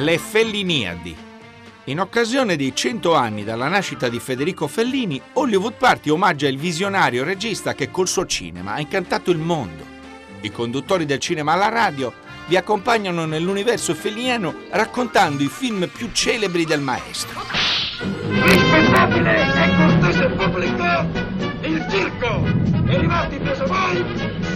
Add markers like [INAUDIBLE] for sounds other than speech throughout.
Le Felliniadi. In occasione dei 100 anni dalla nascita di Federico Fellini, Hollywood Party omaggia il visionario regista che col suo cinema ha incantato il mondo. I conduttori del cinema alla radio vi accompagnano nell'universo felliniano raccontando i film più celebri del maestro. Rispettabile e cortese pubblico, il circo è arrivati preso voi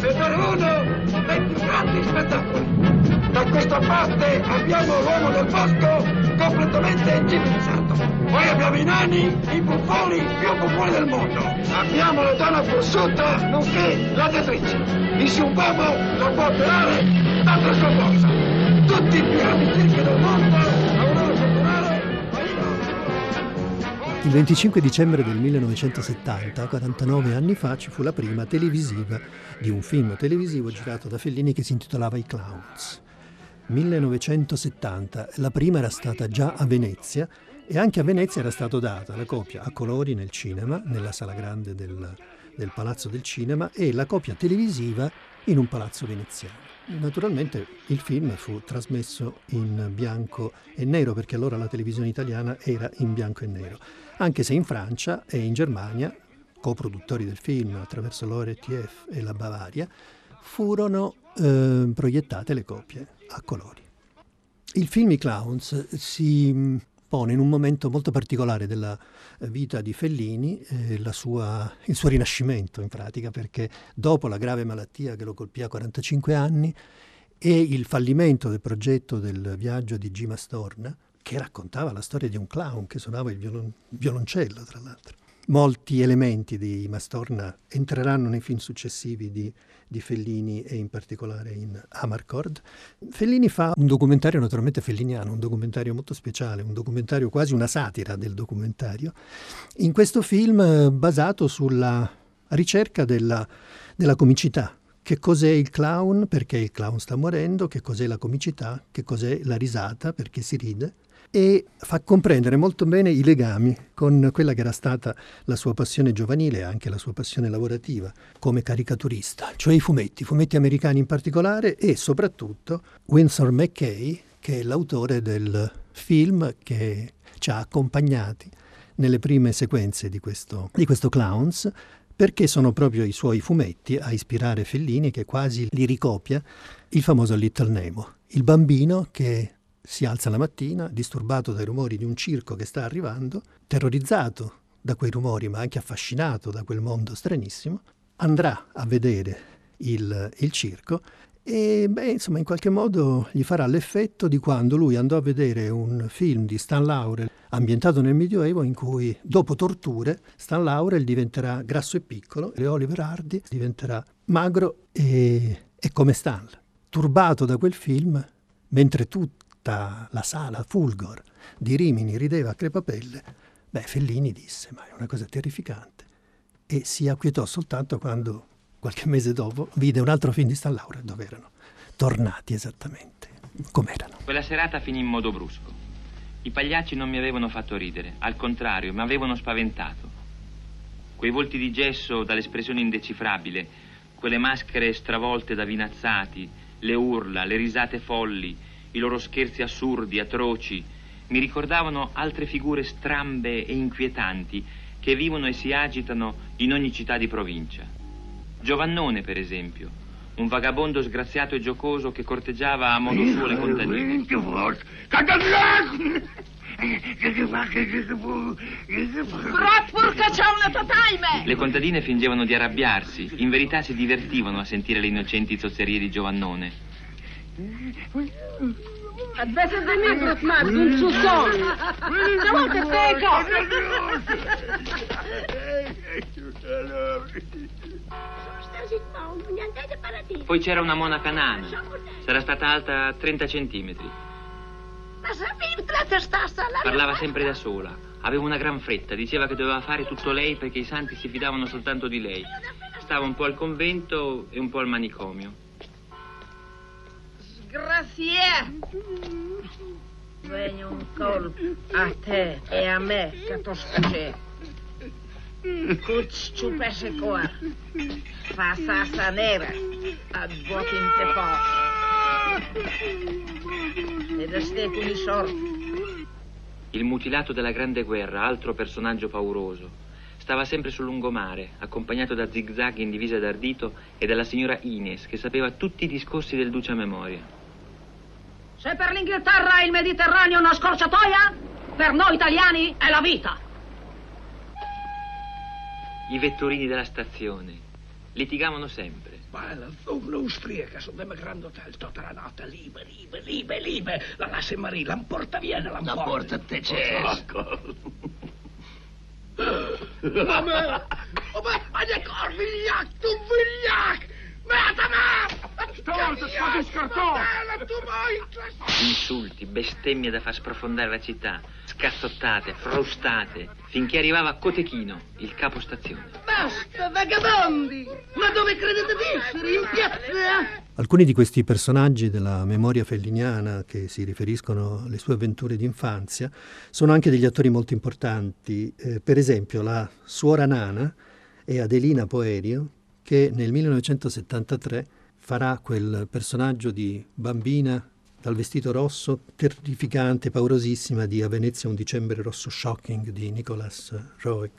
per uno dei più grandi spettacoli. Da questa parte abbiamo l'uomo del bosco completamente civilizzato. Poi abbiamo i nani, i buffoni più buffoni del mondo. Abbiamo la donna forzuta, nonché la teatrice. Nessun uomo la può operare tanta sua forza. Tutti i più circhi del mondo avranno operare Il 25 dicembre del 1970, 49 anni fa, ci fu la prima televisiva di un film televisivo girato da Fellini che si intitolava I Clowns. 1970, la prima era stata già a Venezia e anche a Venezia era stata data la copia a colori nel cinema, nella sala grande del, del Palazzo del Cinema e la copia televisiva in un palazzo veneziano. Naturalmente il film fu trasmesso in bianco e nero perché allora la televisione italiana era in bianco e nero, anche se in Francia e in Germania, coproduttori del film attraverso l'ORTF e la Bavaria, furono eh, proiettate le copie a colori. Il film I Clowns si mm, pone in un momento molto particolare della vita di Fellini, eh, sua, il suo rinascimento in pratica, perché dopo la grave malattia che lo colpì a 45 anni e il fallimento del progetto del viaggio di Gima Storna, che raccontava la storia di un clown che suonava il violon- violoncello, tra l'altro. Molti elementi di Mastorna entreranno nei film successivi di di Fellini e in particolare in Amarcord. Fellini fa un documentario naturalmente felliniano, un documentario molto speciale, un documentario quasi una satira del documentario, in questo film eh, basato sulla ricerca della, della comicità, che cos'è il clown? Perché il clown sta morendo, che cos'è la comicità, che cos'è la risata? Perché si ride e fa comprendere molto bene i legami con quella che era stata la sua passione giovanile e anche la sua passione lavorativa come caricaturista, cioè i fumetti, fumetti americani in particolare e soprattutto Winsor McKay, che è l'autore del film che ci ha accompagnati nelle prime sequenze di questo, di questo Clowns, perché sono proprio i suoi fumetti a ispirare Fellini, che quasi li ricopia, il famoso Little Nemo, il bambino che si alza la mattina, disturbato dai rumori di un circo che sta arrivando, terrorizzato da quei rumori, ma anche affascinato da quel mondo stranissimo, andrà a vedere il, il circo e beh, insomma, in qualche modo gli farà l'effetto di quando lui andò a vedere un film di Stan Laurel ambientato nel Medioevo in cui dopo torture Stan Laurel diventerà grasso e piccolo e Oliver Hardy diventerà magro e, e come Stan. Turbato da quel film, mentre tutti tutta la sala Fulgor di Rimini rideva a crepapelle, beh, Fellini disse, ma è una cosa terrificante. E si acquietò soltanto quando, qualche mese dopo, vide un altro film di Stan Laura dove erano tornati esattamente come erano. Quella serata finì in modo brusco. I pagliacci non mi avevano fatto ridere, al contrario, mi avevano spaventato. Quei volti di gesso dall'espressione indecifrabile, quelle maschere stravolte da vinazzati, le urla, le risate folli, i loro scherzi assurdi, atroci, mi ricordavano altre figure strambe e inquietanti che vivono e si agitano in ogni città di provincia. Giovannone, per esempio, un vagabondo sgraziato e giocoso che corteggiava a modo suo le contadine. Le contadine fingevano di arrabbiarsi, in verità si divertivano a sentire le innocenti zozzerie di Giovannone. Adesso di me trasmar un suo sonno. Stavolta teco. Poi c'era una monaca nana. Sarà stata alta 30 centimetri. Parlava sempre da sola. Aveva una gran fretta. Diceva che doveva fare tutto lei perché i santi si fidavano soltanto di lei. Stava un po' al convento e un po' al manicomio. Grazie. Vengo un colpo a te e a me che to scuce. Cuci ciupese coar. Fa sasa nera. Ad botin te fos. Ed da ste con i sordi. Il mutilato della Grande Guerra, altro personaggio pauroso, stava sempre sul lungomare, accompagnato da Zigzag in divisa d'ardito e dalla signora Ines, che sapeva tutti i discorsi del duce a memoria. Se per l'Inghilterra il Mediterraneo è una scorciatoia, per noi italiani è la vita. I vetturini della stazione litigavano sempre. Ma la zona austriaca sono dem grande hotel tutta la notte, libe, libe, libe, libe. La lascia Marie, la porta viene, la La porta te c'è. Ma me, oh, ma, ma karton. Tu mai! Insulti, bestemmie da far sprofondare la città, scazzottate, frustate, finché arrivava a Cotechino, il capo stazione. Basta, vagabondi! Ma dove credete di essere? In piazza? Alcuni di questi personaggi della memoria felliniana che si riferiscono alle sue avventure di infanzia sono anche degli attori molto importanti. Eh, per esempio la suora Nana è Adelina Poerio che nel 1973 farà quel personaggio di bambina dal vestito rosso, terrificante, paurosissima di A Venezia un dicembre rosso shocking di Nicolas Roeg.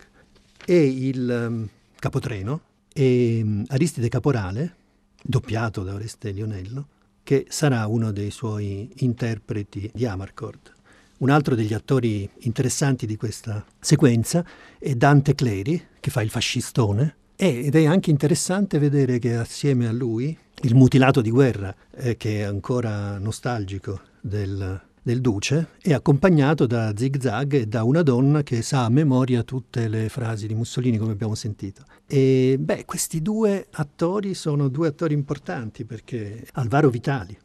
E il ehm, capotreno è ehm, Aristide Caporale, doppiato da Oreste Lionello, che sarà uno dei suoi interpreti di Amarcord. Un altro degli attori interessanti di questa sequenza è Dante Cleri, che fa il fascistone, ed è anche interessante vedere che assieme a lui il mutilato di guerra, eh, che è ancora nostalgico del, del duce, è accompagnato da Zig Zag e da una donna che sa a memoria tutte le frasi di Mussolini, come abbiamo sentito. E beh, questi due attori sono due attori importanti perché Alvaro Vitali,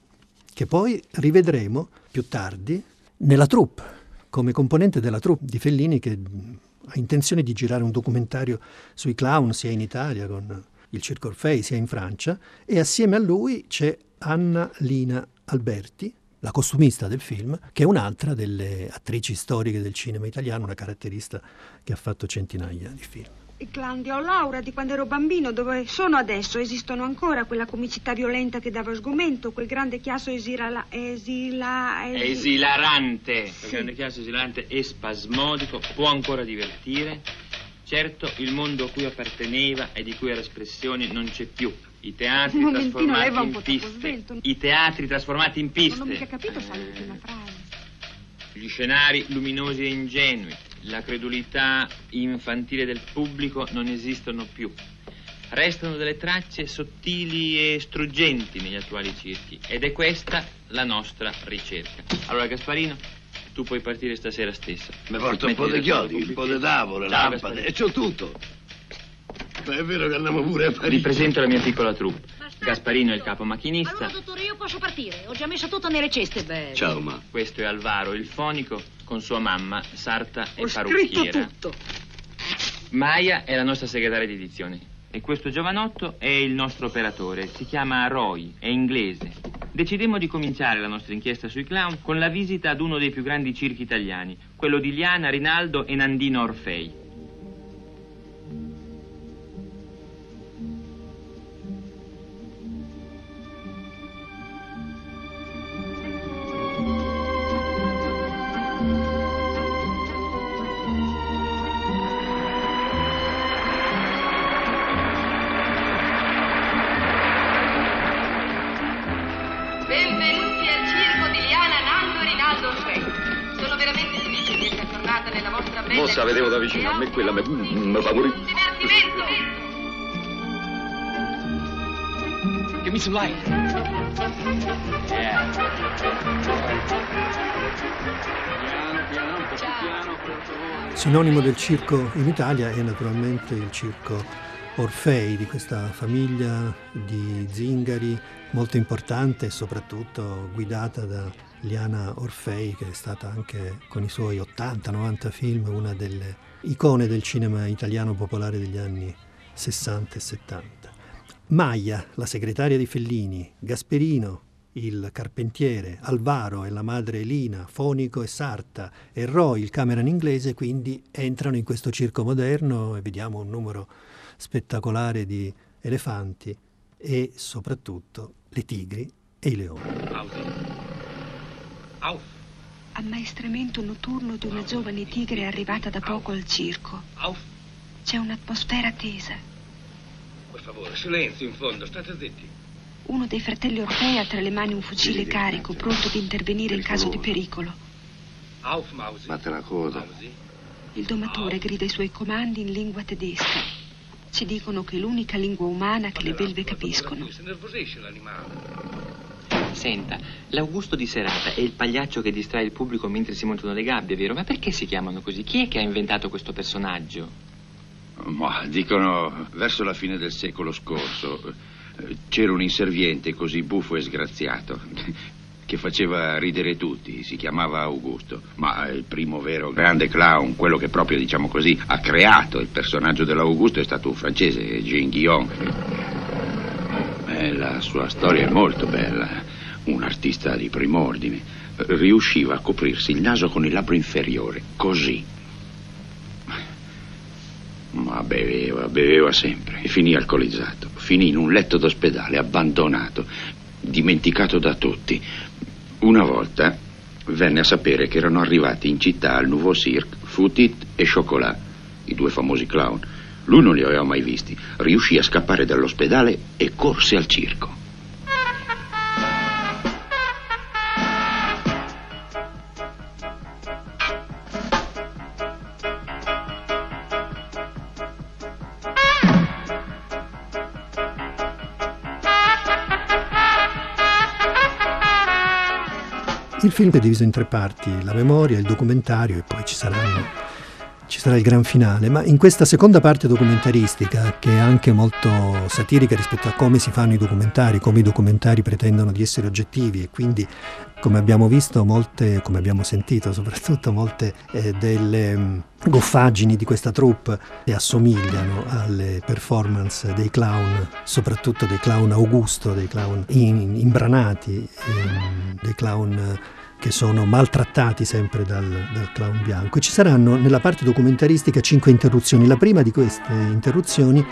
che poi rivedremo più tardi nella troupe, come componente della troupe di Fellini che ha intenzione di girare un documentario sui clown sia in Italia con il Circo Orfei sia in Francia e assieme a lui c'è Anna Lina Alberti, la costumista del film, che è un'altra delle attrici storiche del cinema italiano, una caratterista che ha fatto centinaia di film. I clown di Laura di quando ero bambino, dove sono adesso? Esistono ancora quella comicità violenta che dava sgomento, quel grande chiasso esirala, esila, È esi- esilarante. Il grande chiasso esilarante e spasmodico, può ancora divertire. Certo, il mondo a cui apparteneva e di cui era espressione non c'è più. I teatri trasformati leva un in po' piste. svelto. I teatri trasformati in piste. Non ho mica capito, Eh, l'ultima frase. Gli scenari luminosi e ingenui, la credulità infantile del pubblico non esistono più. Restano delle tracce sottili e struggenti negli attuali circhi ed è questa la nostra ricerca. Allora Gasparino, tu puoi partire stasera stessa. Mi porta un po' di chiodi, un po' di tavole, Ciao, lampade, Gasparino. e c'ho tutto. Ma è vero che andiamo pure a Vi Parigi. presento la mia piccola troupe. Basta. Gasparino è il capo macchinista. Allora, dottore, io posso partire. Ho già messo tutto nelle ceste. Beh. Ciao, ma. Questo è Alvaro, il fonico, con sua mamma, sarta e Ho parrucchiera. tutto. Maya è la nostra segretaria di edizione. E questo giovanotto è il nostro operatore. Si chiama Roy, è inglese. Decidemmo di cominciare la nostra inchiesta sui clown con la visita ad uno dei più grandi circhi italiani, quello di Liana, Rinaldo e Nandino Orfei. Mi fa morire. Divertimento! Give me some light. Sinonimo del circo in Italia è naturalmente il circo Orfei di questa famiglia di zingari molto importante e soprattutto guidata da Liana Orfei che è stata anche con i suoi 80-90 film una delle icone del cinema italiano popolare degli anni 60 e 70. Maia, la segretaria di Fellini, Gasperino, il carpentiere, Alvaro e la madre Elina, Fonico e Sarta e Roy, il cameraman inglese, quindi entrano in questo circo moderno e vediamo un numero spettacolare di elefanti e soprattutto le tigri e i leoni. Auto. Auf. Ammaestramento notturno di una giovane tigre arrivata da poco al circo. Auf. C'è un'atmosfera tesa. Per favore, silenzio in fondo, state zitti. Uno dei fratelli Orfei ha tra le mani un fucile carico, pronto ad intervenire in caso di pericolo. Auf, Mausi. Batte la coda. Il domatore grida i suoi comandi in lingua tedesca. Ci dicono che è l'unica lingua umana che le belve capiscono. Si nervosisce l'animale. Senta, l'Augusto di serata è il pagliaccio che distrae il pubblico mentre si montano le gabbie, vero? Ma perché si chiamano così? Chi è che ha inventato questo personaggio? Ma dicono verso la fine del secolo scorso c'era un inserviente così buffo e sgraziato che faceva ridere tutti, si chiamava Augusto, ma il primo vero grande clown, quello che proprio diciamo così ha creato il personaggio dell'Augusto è stato un francese, Jean Guillaume. Eh, la sua storia è molto bella, un artista di primo ordine. Riusciva a coprirsi il naso con il labbro inferiore, così. Ma beveva, beveva sempre e finì alcolizzato. Finì in un letto d'ospedale, abbandonato, dimenticato da tutti. Una volta venne a sapere che erano arrivati in città al Nouveau Cirque Foutit e Chocolat, i due famosi clown. Lui non li aveva mai visti. Riuscì a scappare dall'ospedale e corse al circo. Il film è diviso in tre parti, la memoria, il documentario e poi ci saranno ci sarà il gran finale, ma in questa seconda parte documentaristica, che è anche molto satirica rispetto a come si fanno i documentari, come i documentari pretendono di essere oggettivi e quindi, come abbiamo visto, molte, come abbiamo sentito soprattutto, molte eh, delle mh, goffaggini di questa troupe assomigliano alle performance dei clown, soprattutto dei clown Augusto, dei clown in, imbranati, ehm, dei clown che sono maltrattati sempre dal, dal, clown bianco. E ci saranno nella parte documentaristica cinque interruzioni. La prima di queste interruzioni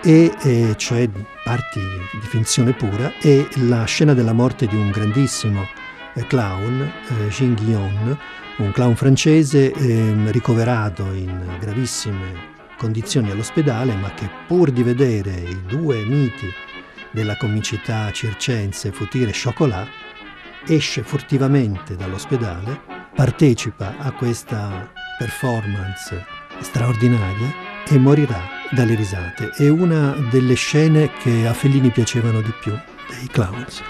è, è cioè parti di finzione pura, è la scena della morte di un grandissimo eh, clown, eh, Jean Guillaume, un clown francese eh, ricoverato in gravissime condizioni all'ospedale, ma che pur di vedere i due miti della comicità circense Futire e Chocolat, esce furtivamente dall'ospedale, partecipa a questa performance straordinaria e morirà dalle risate. È una delle scene che a Fellini piacevano di più dei clowns.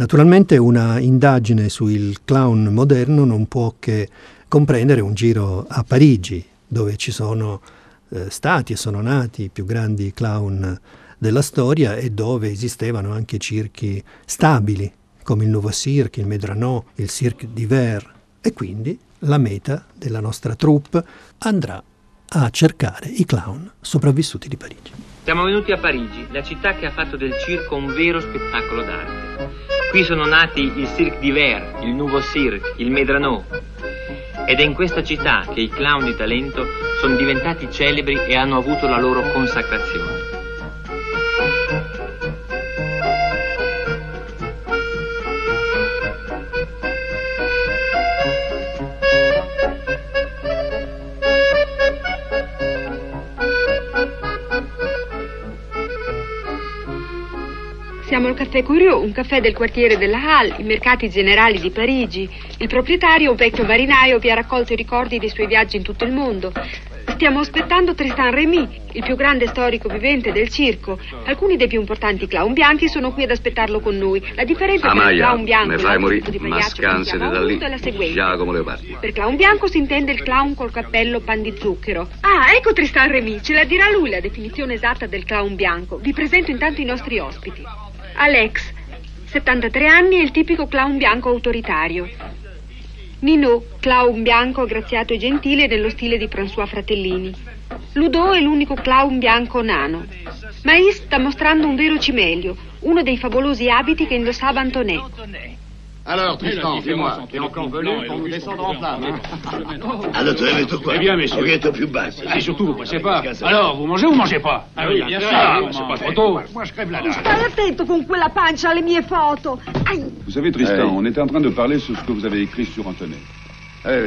Naturalmente una indagine sul clown moderno non può che comprendere un giro a Parigi, dove ci sono eh, stati e sono nati i più grandi clown della storia e dove esistevano anche circhi stabili, come il Nouveau Cirque, il Medrano, il Cirque d'Hiver. E quindi la meta della nostra troupe andrà a cercare i clown sopravvissuti di Parigi. Siamo venuti a Parigi, la città che ha fatto del circo un vero spettacolo d'arte. Qui sono nati il Cirque d'Hiver, il Nouveau Cirque, il Medrano. Ed è in questa città che i clown di talento sono diventati celebri e hanno avuto la loro consacrazione. Siamo al Caffè Curieux, un caffè del quartiere della Halle, i mercati generali di Parigi. Il proprietario, un vecchio marinaio, vi ha raccolto i ricordi dei suoi viaggi in tutto il mondo. Stiamo aspettando Tristan Remy, il più grande storico vivente del circo. Alcuni dei più importanti clown bianchi sono qui ad aspettarlo con noi. La differenza tra il Amaya, clown bianco e l'altro morire, tipo di ma pagliaccio che scansati chiamo da lì, Augusto è la seguente. Giacomo Leopardi. Per clown bianco si intende il clown col cappello pan di zucchero. Ah, ecco Tristan Remy, ce la dirà lui la definizione esatta del clown bianco. Vi presento intanto i nostri ospiti. Alex, 73 anni e il tipico clown bianco autoritario. Nino, clown bianco aggraziato e gentile nello stile di François Fratellini. Ludo è l'unico clown bianco nano. Mais sta mostrando un vero cimelio, uno dei favolosi abiti che indossava Antonet. Alors, Tristan, c'est moi. T'es encore venu pour nous descendre en flamme. Hein Allora tu hai detto qua. Eh bien, messieurs. Pochettino più bassi. Et surtout, vous passez pas. Alors, vous mangez ou vous mangez pas Ah oui, bien sûr. Ah, c'est pas trop tôt. Moi, je crève la dalle. Stai attento con quella pancia alle mie foto. Vous savez, Tristan, Eh. on était en train de parler sur ce que vous avez écrit sur Antonet.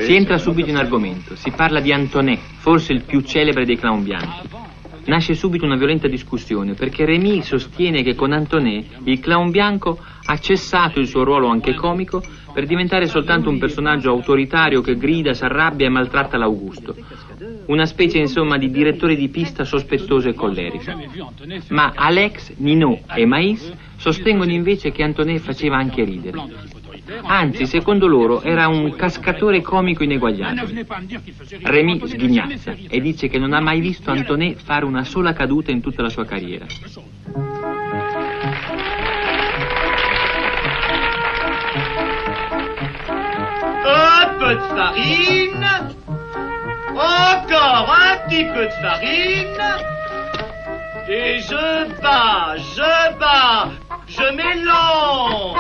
Si entra subito in argomento, si parla di Antonet, forse il più celebre dei clown bianchi. Nasce subito una violenta discussione perché Rémy sostiene che con Antonet il clown bianco ha cessato il suo ruolo anche comico per diventare soltanto un personaggio autoritario che grida, s'arrabbia e maltratta l'Augusto. Una specie insomma di direttore di pista sospettoso e collerico. Ma Alex, Ninot e Mais sostengono invece che Antonet faceva anche ridere. Anzi, secondo loro era un cascatore comico ineguagliabile. Rémy sghignazza e dice che non ha mai visto Antonet fare una sola caduta in tutta la sua carriera. Un peu de farine. Encore un petit peu de farine. Et je bats, je bats, je mélange.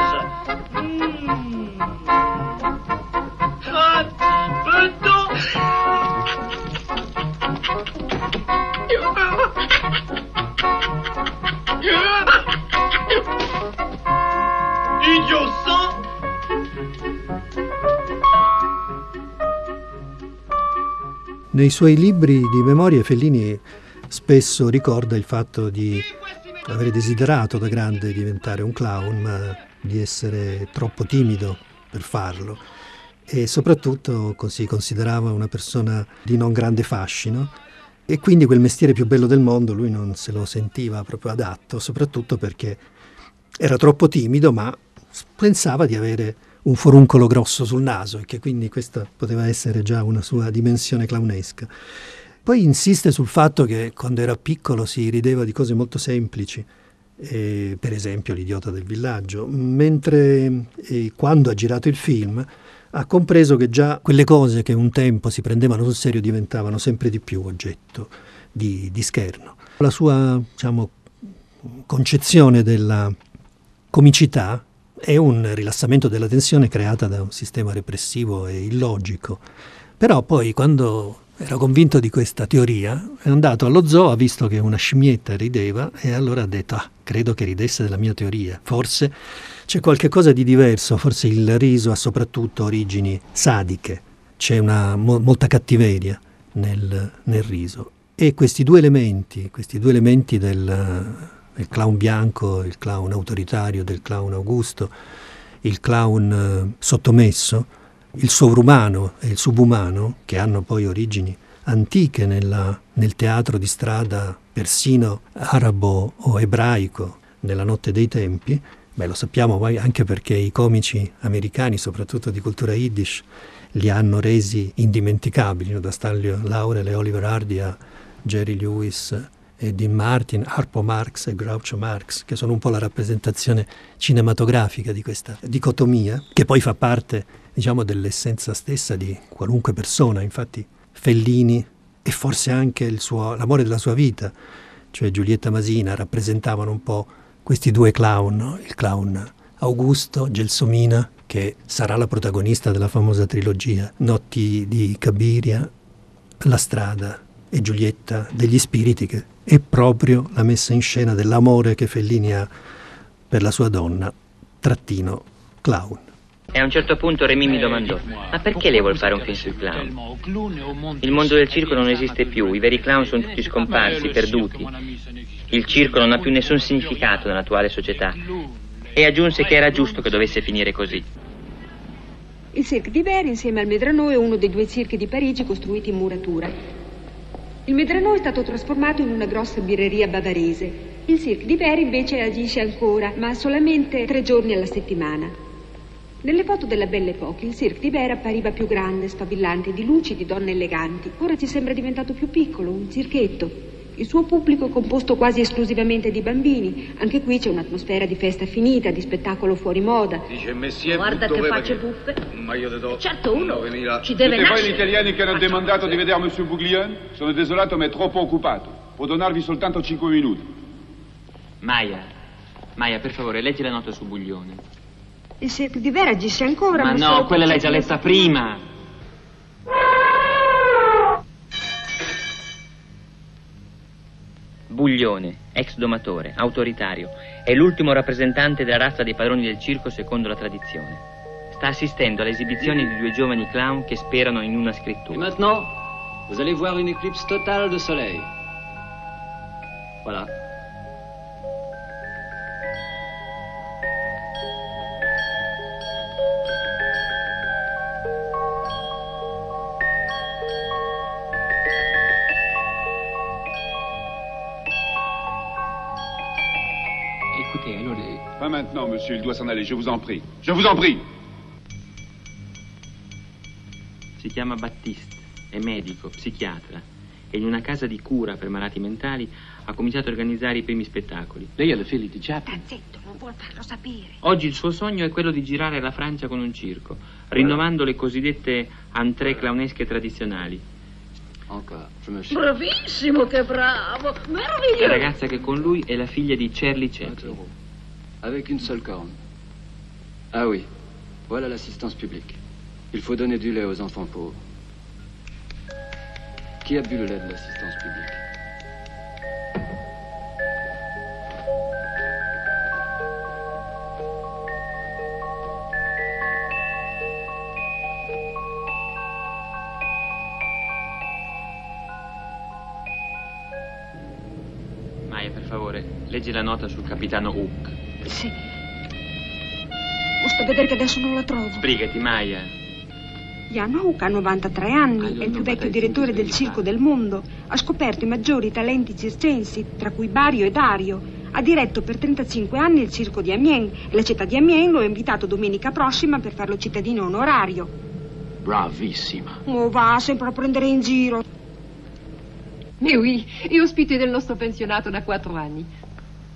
Hmm. Un petit peu d'eau. Idiot sang. Nei suoi libri di memorie Fellini spesso ricorda il fatto di avere desiderato da grande diventare un clown, ma di essere troppo timido per farlo e soprattutto si considerava una persona di non grande fascino e quindi quel mestiere più bello del mondo lui non se lo sentiva proprio adatto, soprattutto perché era troppo timido, ma pensava di avere un foruncolo grosso sul naso e che quindi questa poteva essere già una sua dimensione clownesca. Poi insiste sul fatto che quando era piccolo si rideva di cose molto semplici, eh, per esempio l'idiota del villaggio, mentre eh, quando ha girato il film ha compreso che già quelle cose che un tempo si prendevano sul serio diventavano sempre di più oggetto di, di scherno. La sua diciamo, concezione della comicità è un rilassamento della tensione creata da un sistema repressivo e illogico. Però poi quando era convinto di questa teoria è andato allo zoo, ha visto che una scimmietta rideva e allora ha detto ah, credo che ridesse della mia teoria. Forse c'è qualche cosa di diverso, forse il riso ha soprattutto origini sadiche, c'è una, mo, molta cattiveria nel, nel riso. E questi due elementi, questi due elementi del, il clown bianco, il clown autoritario del clown Augusto, il clown eh, sottomesso, il sovrumano e il subumano, che hanno poi origini antiche nella, nel teatro di strada persino arabo o ebraico nella notte dei tempi, beh, lo sappiamo anche perché i comici americani, soprattutto di cultura yiddish, li hanno resi indimenticabili, da Stanley Laurel e Oliver Hardy a Jerry Lewis e Dean Martin, Harpo Marx e Groucho Marx, che sono un po' la rappresentazione cinematografica di questa dicotomia, che poi fa parte, diciamo, dell'essenza stessa di qualunque persona. Infatti Fellini e forse anche suo, l'amore della sua vita, cioè Giulietta Masina, rappresentavano un po' questi due clown, no? il clown Augusto Gelsomina, che sarà la protagonista della famosa trilogia Notti di Cabiria, La strada e Giulietta degli spiriti, che è proprio la messa in scena dell'amore che Fellini ha per la sua donna, trattino clown. E a un certo punto Remy mi domandò: Ma perché lei vuol fare un film sui clown? Il mondo del circo non esiste più, i veri clown sono tutti scomparsi, perduti. Il circo non ha più nessun significato nell'attuale società. E aggiunse che era giusto che dovesse finire così. Il Cirque d'Hiver, insieme al Medrano, è uno dei due circhi di Parigi costruiti in muratura. Il Medrano è stato trasformato in una grossa birreria bavarese. Il Cirque d'Hiver invece agisce ancora, ma solamente tre giorni alla settimana. Nelle foto della Belle Époque il Cirque d'Hiver appariva più grande, sfavillante, di luci, di donne eleganti. Ora ci sembra diventato più piccolo, un circhetto. Il suo pubblico è composto quasi esclusivamente di bambini. Anche qui c'è un'atmosfera di festa finita, di spettacolo fuori moda. Dice Messie, Guarda che facce buffe. Ma io le do... Certo, uno 9.000. ci deve Siete voi gli italiani che hanno demandato di vedere Monsieur Bouglione? Sono desolato ma è troppo occupato. Può donarvi soltanto 5 minuti. Maya, Maya, per favore, leggi la nota su Buglione. Il Cirque di Vera agisce ancora, Ma ma... no, quella l'hai già letta prima. Buglione, ex domatore, autoritario, è l'ultimo rappresentante della razza dei padroni del circo secondo la tradizione. Sta assistendo alle esibizioni di due giovani clown che sperano in una scrittura. maintenant, vous allez voir une éclipse totale de soleil. Voilà. Pas maintenant, monsieur, il doit s'en aller, je vous en prie. Je vous en prie. Si chiama Battiste, è medico, psichiatra e in una casa di cura per malati mentali ha cominciato a organizzare i primi spettacoli. Lei è la figlia di Chaplin. Zitto, non vuol farlo sapere. Oggi il suo sogno è quello di girare la Francia con un circo, rinnovando le cosiddette entrée clownesche tradizionali. Encore, je me. Bravissimo, che bravo! La Meraviglioso! ragazza che è con lui è la figlia di Charlie Chaplin. Avec une seule corne. Ah oui, voilà l'assistance publique. Il faut donner du lait aux enfants pauvres. Qui a bu le lait de l'assistance publique? Maya, per favore, leggi la nota sul capitano Hook. Sì. Basta vedere che adesso non la trovo. Sbrigati, Maya. Jan Hook ha 93 anni, è il più vecchio direttore del circo del mondo. Ha scoperto i maggiori talenti circensi, tra cui Bario e Dario. Ha diretto per 35 anni il circo di Amiens e la città di Amiens lo ha invitato domenica prossima per farlo cittadino onorario. Bravissima. Oh, va sempre a prendere in giro. Mais oui, et ospite del nostro pensionato da quattro anni.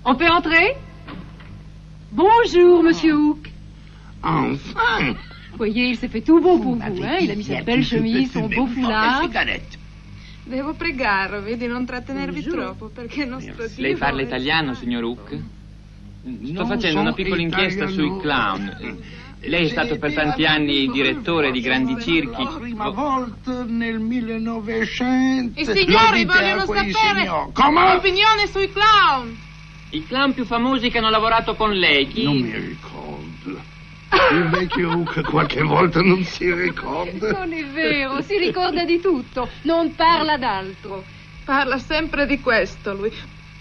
On peut entrer Bonjour, monsieur Hook. Enfin Voyez, il s'est fait tout beau pour vous, hein. Il a mis cette belle chemise, son beau foulard. Devo pregarvi di non trattenervi troppo, perché il nostro Lei Dio parla è- italiano, signor Hook? Sto Non facendo una piccola inchiesta sui clown. Lei è stato per tanti anni direttore di grandi circhi. La prima volta nel 1900. I signori vogliono sapere signori. Come? l'opinione sui clown. I clown più famosi che hanno lavorato con lei, chi? Non mi ricordo. Il vecchio Hook qualche volta non si ricorda. Non è vero, si ricorda di tutto, non parla d'altro. Parla sempre di questo, lui.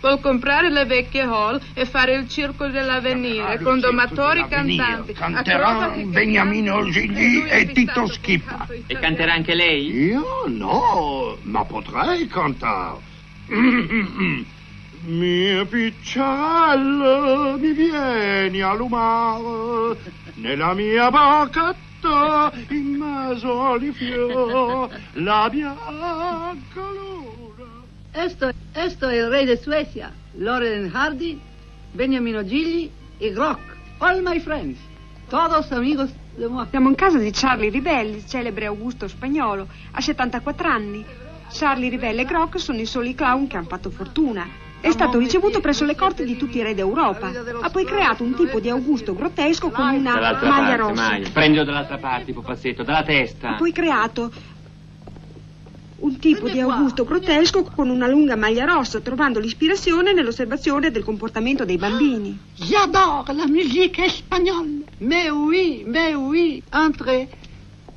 Vuol comprare le vecchie hall e fare il circo dell'avvenire con domatori cantanti. Canterà Beniamino Gigli e Tito Schippa. E canterà anche lei? Io no, ma potrei cantare. [CLEARS THROAT] Mia picciarella, mi vieni a lumare nella mia barcetta in mezzo agli fiori la bianca luna. Esto, esto es el rey de Suecia, Loren Hardy, Beniamino Gigli y Grock. All my friends. Todos amigos de moi. Siamo in casa di Charlie Ribelli, celebre Augusto spagnolo. Ha 74 anni. Charlie Ribelli e Grock sono i soli clown che hanno fatto fortuna. È stato ricevuto presso le corti di tutti i re d'Europa. Ha poi creato un tipo di Augusto grottesco con una Dall'altra maglia parte, rossa. Maya. Prendilo dall'altra parte, pupazzetto, dalla testa. Ha poi creato un tipo di Augusto grottesco con una lunga maglia rossa, trovando l'ispirazione nell'osservazione del comportamento dei bambini. J'adore la musique espagnole. Mais oui, mais oui. Entrez.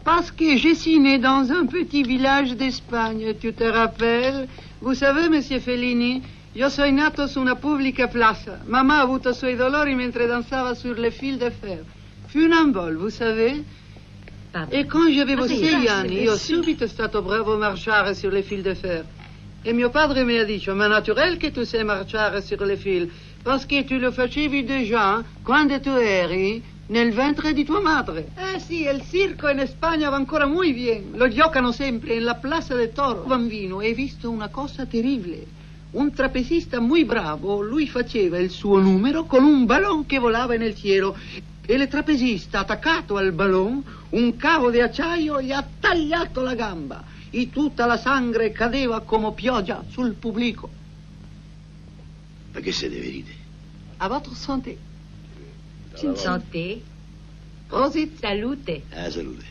Parce que je suis né dans un petit village d'Espagne, tu te rappelles? Vous savez, monsieur Fellini, io sono nato su una pubblica plaza. Mamma ha avuto suoi dolori mentre danzava sur le fil de fer. Funambole, vous savez? E quand j'avevo Ah, sei sì, anni, io subito stato bravo a marciare sur le fil de fer. E mio padre mi ha detto, ma naturel che tu sai marciare sur le fil, perché tu lo facevi già quando tu eri nel ventre di tua madre. Eh sì, il circo in Spagna va ancora muy bien. Lo giocano sempre nella Plaza de Toro. Bambino, hai visto una cosa terribile. Un trapezista muy bravo, lui faceva il suo numero con un ballon che volava nel cielo e il trapezista attaccato al ballon un cavo di acciaio gli ha tagliato la gamba e tutta la sangue cadeva come pioggia sul pubblico. Perché se deve ridere? A votre santé. Santé? Prosit. Salute. Ah, salute.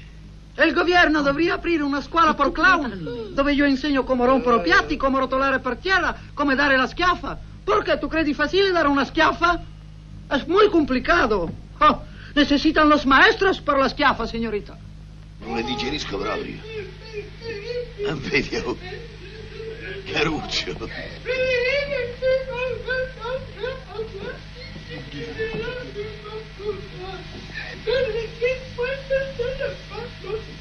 E il governo dovrebbe aprire una scuola per clown dove io insegno come rompere piatti, come rotolare per terra, come dare la schiaffa. Perché tu credi facile dare una schiaffa? È molto complicato. Oh, necesitan los maestros per la schiaffa, signorita. Non le digerisco proprio. Ah, vedi, oh. Caruccio.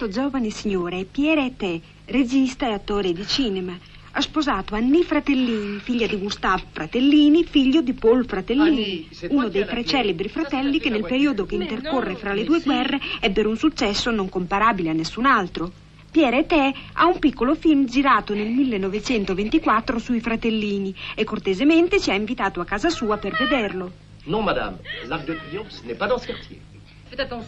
Questo giovane signore è Pierre Té, regista e attore di cinema. Ha sposato Annie Fratellini, figlia di Gustave Fratellini, figlio di Paul Fratellini, uno dei tre celebri fratelli che nel periodo che intercorre fra le due guerre ebbero un successo non comparabile a nessun altro. Pierre Té ha un piccolo film girato nel 1924 sui fratellini e cortesemente ci ha invitato a casa sua per vederlo. Non, madame. L'Arc de Triomphe, ce n'est pas dans ce quartier.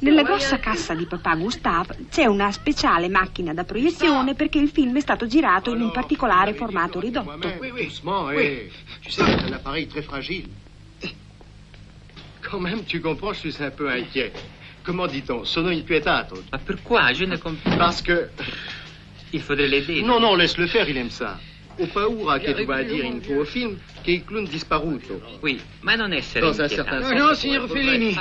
Nella grossa cassa di papà Gustave c'è una speciale macchina da proiezione perché il film è stato girato in un particolare formato ridotto. Oui, oui. Doucement, eh. Tu sais, c'est un appareil très fragile. Quand même, tu comprends, je suis un peu inquiet. Comment dit-on Sono inquietato. Ma pourquoi Je ne comprends Parce que... Il faudrait l'aider. Non, non, laisse-le faire, il aime ça. Ho paura che tu vai a dire in tuo film che il clown disparuto. Oui, ma non essere un inquietante. No, senso. no, signor Fellini,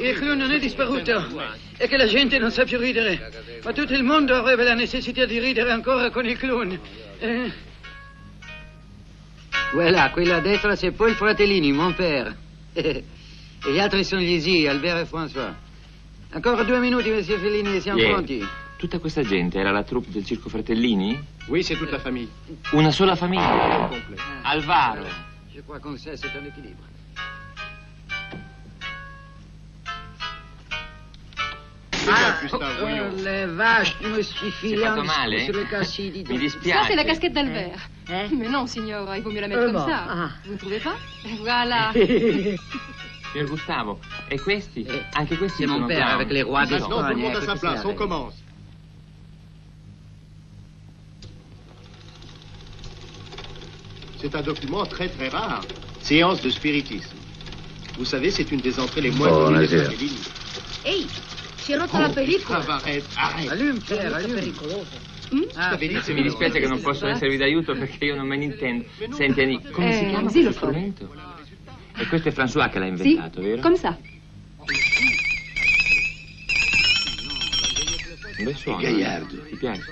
il clown non è disparuto. È che la gente non sa più ridere. Ma tutto il mondo avrebbe la necessità di ridere ancora con il clown. Eh, Voilà, quella a destra c'est Paul Fratellini, mon père. [LAUGHS] e gli altri sono gli zii, Albert e François. Ancora due minuti, monsieur Fellini, siamo Vieni. pronti. Tutta questa gente era la troupe del Circo Fratellini? Oui, c'est toute la famille. Una sola famiglia? Complet. Alvaro. Je crois qu'on sait, c'est un équilibre. Ah, oh, le vache, je me suis filé en male? sur le cassis, dis donc. Mi dispiace. Ça, c'est la casquette d'Albert. Hein Mais non, signora, il vaut mieux la mettre Euh, comme bon, ça. ah. Vous ne trouvez pas Voilà. [LAUGHS] Signor Gustavo, e questi? Anche questi C'est mon sono père avec les rois Maintenant, tout d'Espagne. le monde à sa place, on commence. C'est un document très très rare. Séance de spiritisme. Vous savez, c'est une des entrées les moins Oh, connues de. Fratellini. Ehi, si è rotta la pellicola. Ça va, arrête, arrête. Allume, Pierre, allume. Ah, Mi dispiace che non posso esservi d'aiuto perché io non me ne intendo. Senti, Annie, come si Eh, chiama questo strumento? E questo è François che l'ha inventato, vero? comme ça. Un bel suono. Gagliardo. Ti piace?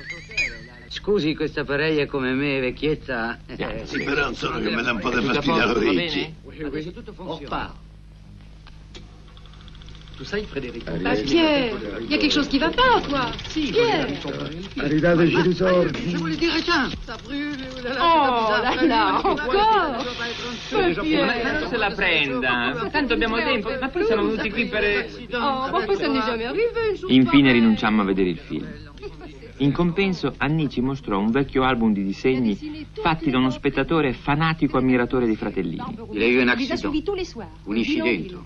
Scusi, questa è come me, vecchietta. Piano. Sì, però non sono che me dà un po' di a fastidio va orecchie. Adesso tutto On funziona. repart. Tu sais, Frédéric. Bah, Pierre, il y a quelque chose qui va pas, toi. Pierre. Arrivederci, risorti. Je voulais dire, tiens, ça brûle. Oh là Oh, là, encore. Se la prenda, tanto abbiamo tempo, ma poi siamo venuti qui per... Oh, ma poi ça n'est jamais arrivé. Infine rinunciammo a vedere il film. In compenso, Annie ci mostrò un vecchio album di disegni fatti da uno spettatore fanatico ammiratore dei fratellini. Il a eu un On les a accident. Un de ville en incidente.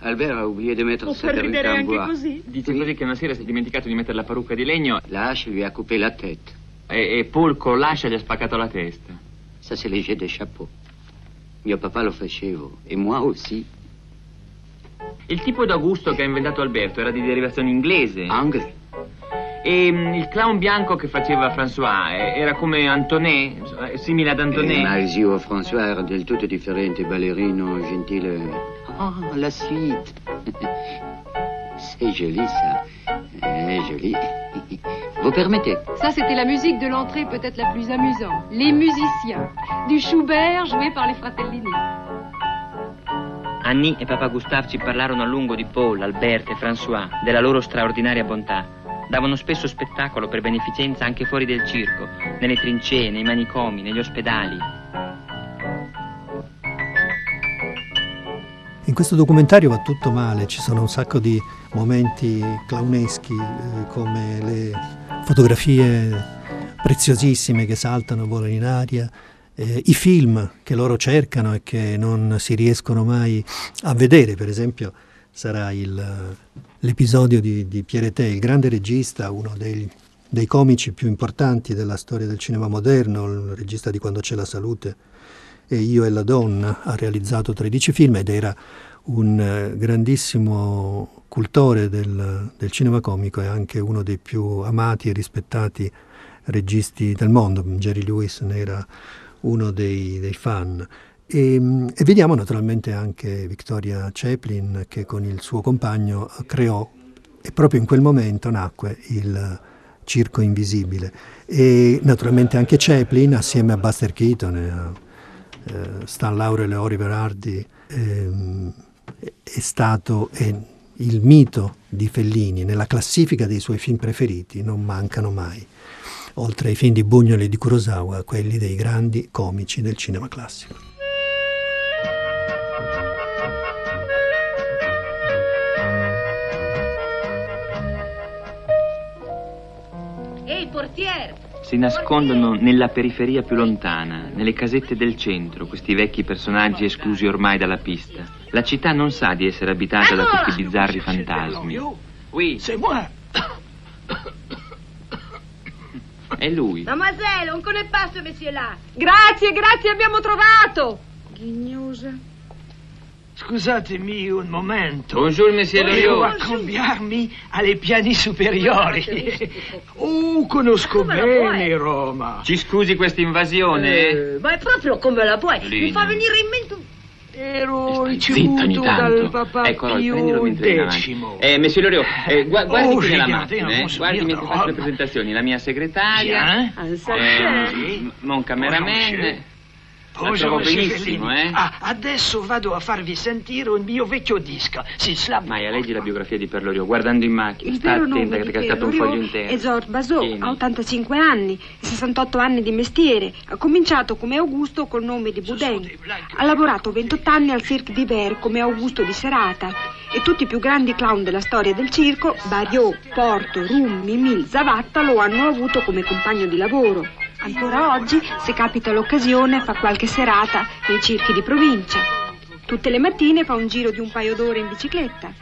Albert a oublié de mettre sa perruque en bois. Dice così che una sera si è dimenticato di mettere la parrucca di legno La hache lui a coupé la tête. e, e Paul con l'ascia gli ha spaccato la testa. Ça, c'est léger des chapeaux. Mio papà lo faceva, e moi aussi. Il tipo d'Augusto che ha inventato Alberto era di derivazione inglese. Anglais. E mm, il clown bianco che faceva François eh, era come Antonet, simile ad Eh, Antonet. ma il zio François era del tutto differente, ballerino, gentile. Oh, la suite. [LAUGHS] C'est joli, ça. Eh, joli. Vous permettez Ça, c'était la musique de l'entrée peut-être la plus amusante. Les musiciens. Du Schubert joué par les Fratellini. Annie e papà Gustave ci parlarono a lungo di Paul, Albert e François, della loro straordinaria bontà. Davano spesso spettacolo per beneficenza anche fuori del circo, nelle trincee, nei manicomi, negli ospedali. In questo documentario va tutto male, ci sono un sacco di momenti clowneschi eh, come le fotografie preziosissime che saltano, volano in aria, eh, i film che loro cercano e che non si riescono mai a vedere, per esempio sarà il, l'episodio di, di Pierreté, il grande regista, uno dei, dei comici più importanti della storia del cinema moderno, il regista di Quando c'è la salute e Io e la donna, ha realizzato 13 film ed era un eh, grandissimo cultore del, del, cinema comico e anche uno dei più amati e rispettati registi del mondo. Jerry Lewis ne era uno dei, dei fan. E, e, vediamo naturalmente anche Victoria Chaplin che con il suo compagno creò e proprio in quel momento nacque il Circo Invisibile. E naturalmente anche Chaplin assieme a Buster Keaton a eh, Stan Laurel e Oliver Hardy eh, è stato è il mito di Fellini nella classifica dei suoi film preferiti, non mancano mai oltre ai film di Buñuel e di Kurosawa, quelli dei grandi comici del cinema classico. Si nascondono nella periferia più lontana, nelle casette del centro, questi vecchi personaggi esclusi ormai dalla pista. La città non sa di essere abitata da questi bizzarri fantasmi. Oui. C'est moi. È lui. Mademoiselle, on connaît pas ce monsieur-là. Grazie, grazie, abbiamo trovato. Ghignosa. Scusatemi un momento. Bonjour, monsieur Devo Loriot. accambiarmi alle piani superiori. Oh, conosco Come la bene vuoi? Roma. Ci scusi questa invasione? Eh, ma è proprio come la puoi. Mi Lina. fa venire in mente... un- Ero Zitta ogni ricevuto dal tanto. papà Eccolo, Pio prendilo mentre viene avanti. X. Eh, monsieur Loriot, eh, gua- guardi Oh, qui nella macchina, eh. Guardi vient mentre faccio le presentazioni. La mia segretaria, Bien. Un eh, m- mon cameraman. monsieur. Monsieur benissimo, eh. Ah, adesso vado a farvi sentire un mio vecchio disco. Si slap. Maia, leggi la biografia di Perlorio, guardando in macchina. Il Sta attenta che ti è cascato un foglio intero. è Georges Bazot, Tieni. ha 85 anni, 68 anni di mestiere. Ha cominciato come Augusto col nome di Boudin. Ha lavorato 28 anni al Cirque d'Hiver come Augusto di Serata. E tutti i più grandi clown della storia del circo, Barriot, Porto, Rum, Mimì, Zavatta, lo hanno avuto come compagno di lavoro. Ancora oggi, se capita l'occasione, fa qualche serata nei circhi di provincia. Tutte le mattine fa un giro di un paio d'ore in bicicletta.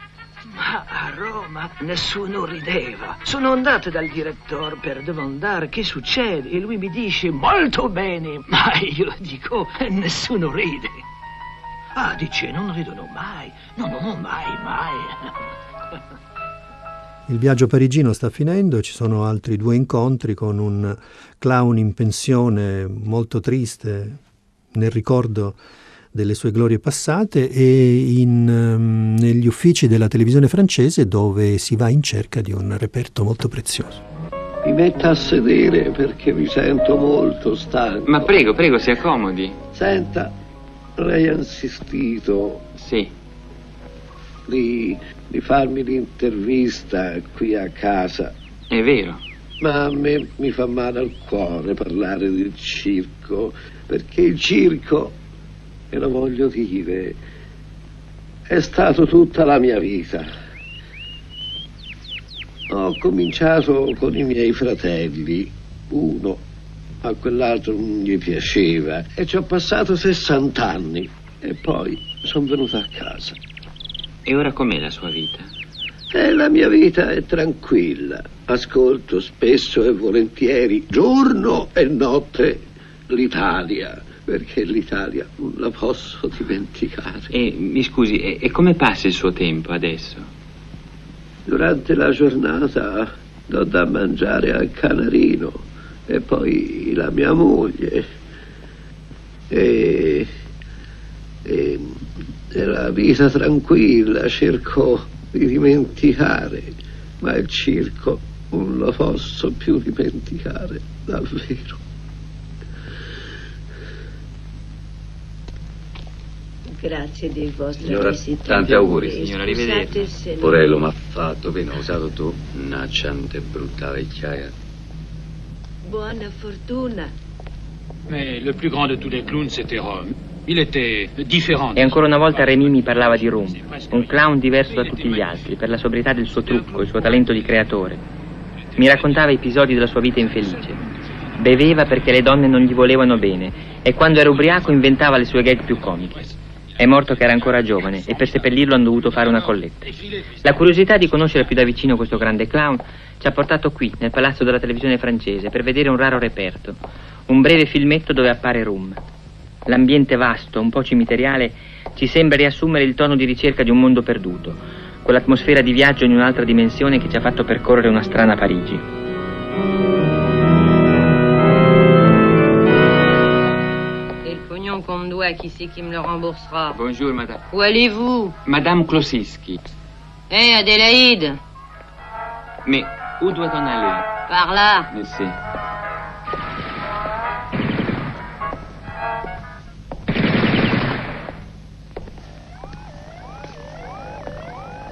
Ma a Roma nessuno rideva. Sono andato dal direttore per domandare che succede e lui mi dice molto bene, ma io dico nessuno ride. Ah, dice non ridono mai. No, no, mai, mai. Il viaggio parigino sta finendo, ci sono altri due incontri con un clown in pensione molto triste nel ricordo delle sue glorie passate e in, ehm, negli uffici della televisione francese dove si va in cerca di un reperto molto prezioso. Mi metta a sedere perché mi sento molto stanco. Ma prego, prego, si accomodi. Senta, lei ha insistito Sì. di, di farmi l'intervista qui a casa, È vero. Ma a me mi fa male al cuore parlare del circo, perché il circo, e lo voglio dire, è stato tutta la mia vita. Ho cominciato con i miei fratelli, uno, a quell'altro non gli piaceva, e ci ho passato 60 anni, e poi sono venuto a casa. E ora com'è la sua vita? E la mia vita è tranquilla. Ascolto spesso e volentieri, giorno e notte, l'Italia, perché l'Italia non la posso dimenticare. E mi scusi, e, e come passa il suo tempo adesso? Durante la giornata do da mangiare al canarino e poi la mia moglie. E, e, e la vita tranquilla cerco di dimenticare, ma il circo non lo posso più dimenticare, davvero. Grazie di vostra Signora, visita. tanti auguri. Signora, arrivederci. Porello m'ha fatto bene, ho usato tu. Nacciante brutta vecchiaia. Buona fortuna. Mais le plus grand de tous les clowns, c'était Rome. E ancora una volta Rémi mi parlava di Room, un clown diverso da tutti gli altri per la sobrietà del suo trucco, il suo talento di creatore. Mi raccontava episodi della sua vita infelice. Beveva perché le donne non gli volevano bene e quando era ubriaco inventava le sue gag più comiche. È morto che era ancora giovane e per seppellirlo hanno dovuto fare una colletta. La curiosità di conoscere più da vicino questo grande clown ci ha portato qui, nel palazzo della televisione francese, per vedere un raro reperto, un breve filmetto dove appare Room. L'ambiente vasto, un po' cimiteriale, ci sembra riassumere il tono di ricerca di un mondo perduto, quell'atmosfera di viaggio in un'altra dimensione che ci ha fatto percorrere una strana Parigi. Le pognon qu'on me doit, qui c'est qui me le remboursera Bonjour, madame. Où allez-vous Madame Klosiski. Hé, Adélaïde Mais où doit-on aller Par là Merci.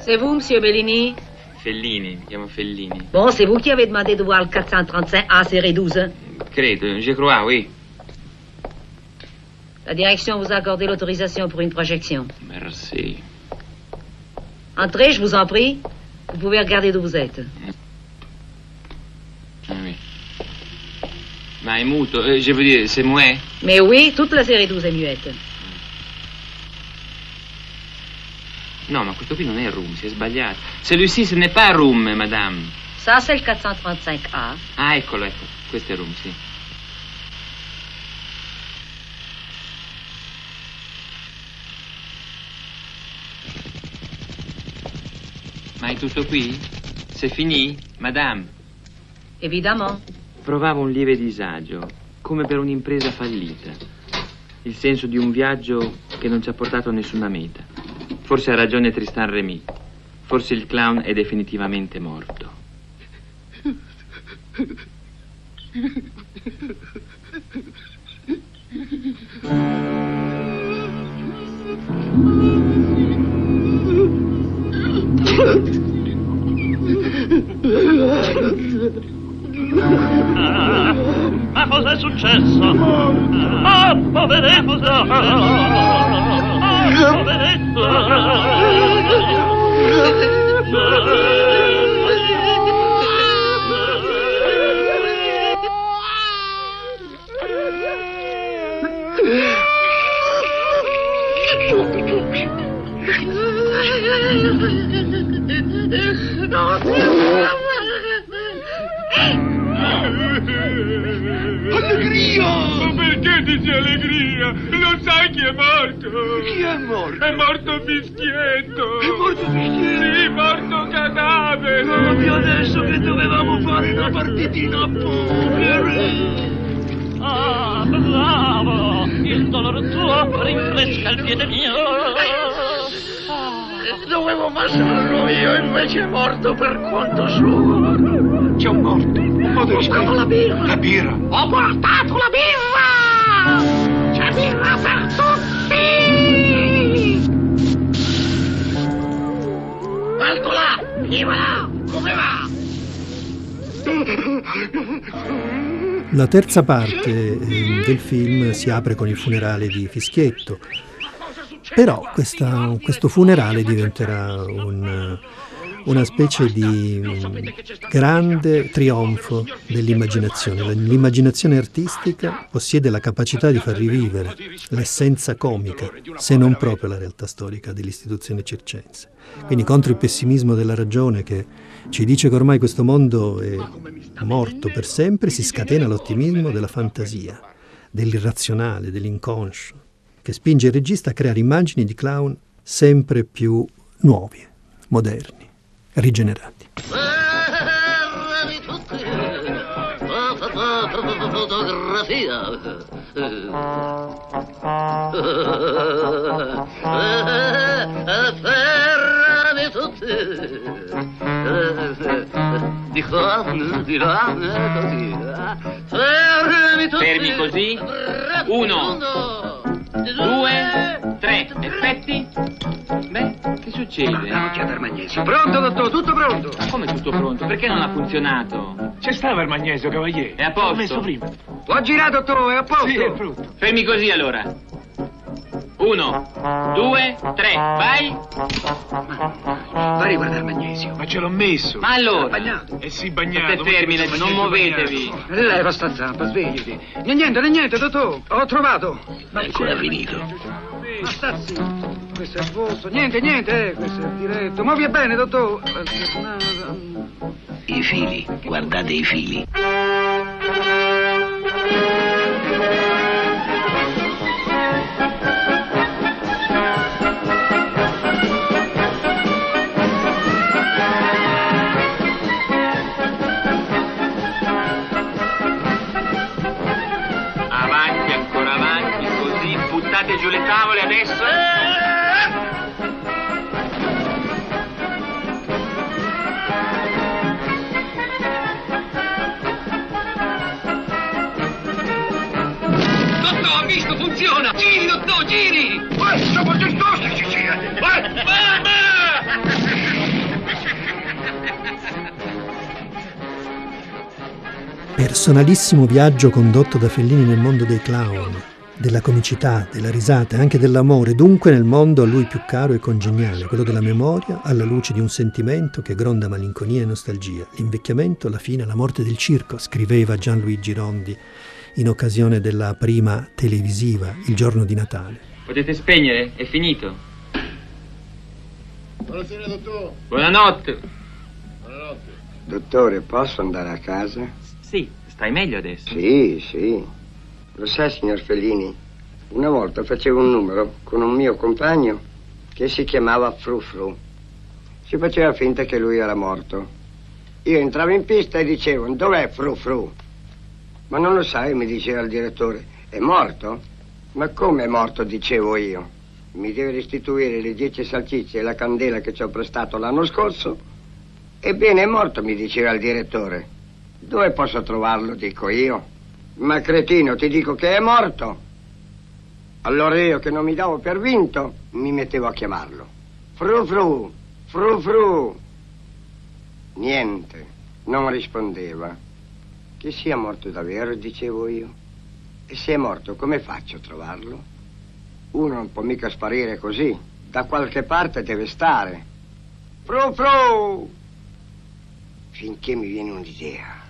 C'est vous, Monsieur Bellini? Fellini, mi chiamo Fellini. Bon, c'est vous qui avez demandé de voir le 435A série 12. hein? Credo, je crois, oui. La direction vous a accordé l'autorisation pour une projection. Merci. Entrez, je vous en prie. Vous pouvez regarder d'où vous êtes. Ah oui. Ma è muto, eh, je veux dire, c'est muet Mais oui, toute la série 12 est muette. No, ma questo qui non è Room, si è sbagliato. Celui-ci, ce n'est pas Room, madame. Ça, c'est le 435A. Ah, eccolo, ecco. Questo è Room, sì. Ma è tutto qui? C'est fini, madame? Évidemment. Provavo un lieve disagio, come per un'impresa fallita. Il senso di un viaggio che non ci ha portato a nessuna meta. Forse ha ragione Tristan Remy. Forse il clown è definitivamente morto. Ma cos'è successo? Ah, poveretto! 哥没死哥没 dici allegria? Lo sai chi è morto? Chi è morto? È morto Fischietto! È morto Fischietto? Sì, morto cadavere! Proprio adesso che dovevamo fare una partitina a poker! Ah, bravo! Il dolore tuo rinfresca il piede mio! Dovevo massarlo io, invece è morto per conto suo! C'è un morto! Ho la birra! La birra! Ho portato la birra! Birra per tutti! Alto là! Viva là! Come va? La terza parte eh, del film si apre con il funerale di Fischietto, però questa- questo funerale diventerà un, una specie di grande trionfo dell'immaginazione. L'immaginazione artistica possiede la capacità di far rivivere l'essenza comica, se non proprio la realtà storica dell'istituzione circense. Quindi contro il pessimismo della ragione che ci dice che ormai questo mondo è morto per sempre, si scatena l'ottimismo della fantasia, dell'irrazionale, dell'inconscio, che spinge il regista a creare immagini di clown sempre più nuovi, moderni, rigenerati. Di qua, di là, così. Fermi tutti. Fermi così. Uno, due, tre, effetti? Beh, che succede? Andiamo a chiedere magnesio. Pronto, dottor, tutto pronto. Ma come tutto pronto? Perché non ha funzionato? C'è stava il magnesio, cavaliere. È a posto. L'ho messo prima. L'ho girato, dottore, è a posto. Sì, è pronto. Fermi così allora. Uno, due, tre, vai. Va a riguardare il magnesio. Ma ce l'ho messo. Ma allora? Bagnato. Eh sì, bagnato. State fermi, non messo muovetevi. bagnato. Leva sta zampa, svegliati. Niente, niente, niente, dottor. Ho trovato. Ma ancora finito. Ma sta zitto. Questo è il vostro. Niente, niente, eh, questo è il diretto. Muovi bene, dottor. I fili, guardate i fili. Personalissimo viaggio condotto da Fellini nel mondo dei clown, della comicità, della risata e anche dell'amore, dunque nel mondo a lui più caro e congeniale, quello della memoria, alla luce di un sentimento che gronda malinconia e nostalgia. L'invecchiamento, la fine, la morte del circo, scriveva Gianluigi Rondi in occasione della prima televisiva, il giorno di Natale. Potete spegnere? È finito. Buonasera, dottore. Buonanotte. Buonanotte. Dottore, posso andare a casa? Sì, stai meglio adesso? Sì, sì. Lo sa, signor Fellini, una volta facevo un numero con un mio compagno che si chiamava Fru Fru. Si faceva finta che lui era morto. Io entravo in pista e dicevo, dov'è Fru Fru? Ma non lo sai, mi diceva il direttore, è morto? Ma come è morto, dicevo io? Mi deve restituire le dieci salsicce e la candela che ci ho prestato l'anno scorso? Ebbene, è morto, mi diceva il direttore. Dove posso trovarlo, dico io? Ma cretino, ti dico che è morto. Allora io, che non mi davo per vinto, mi mettevo a chiamarlo. Fru fru, fru fru. Niente, non rispondeva. Che sia morto davvero, dicevo io. E se è morto, come faccio a trovarlo? Uno non può mica sparire così. Da qualche parte deve stare. Fru fru! Finché mi viene un'idea.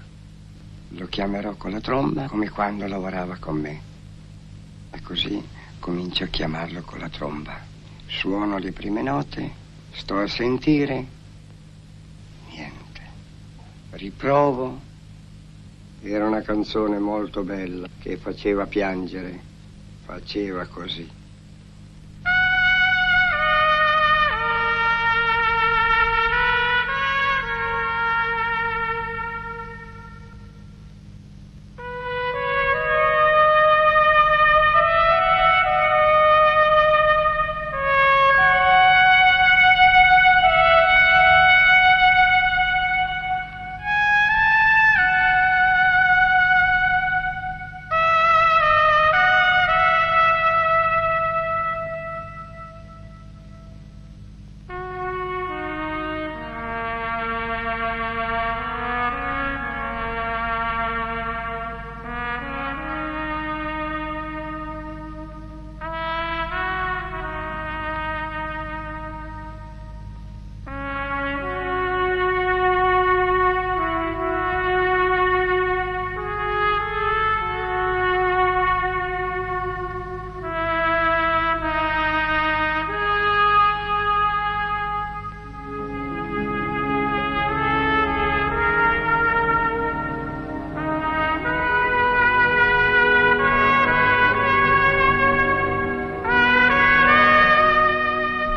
Lo chiamerò con la tromba come quando lavorava con me. E così comincio a chiamarlo con la tromba. Suono le prime note, sto a sentire. Niente. Riprovo. Era una canzone molto bella che faceva piangere. Faceva così.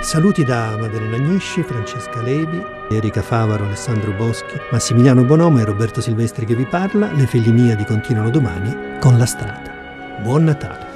Saluti da Maddalena Agnisci, Francesca Levi, Erika Favaro, Alessandro Boschi, Massimiliano Bonomo e Roberto Silvestri che vi parla. Le Felliniadi continuano domani con La Strada. Buon Natale!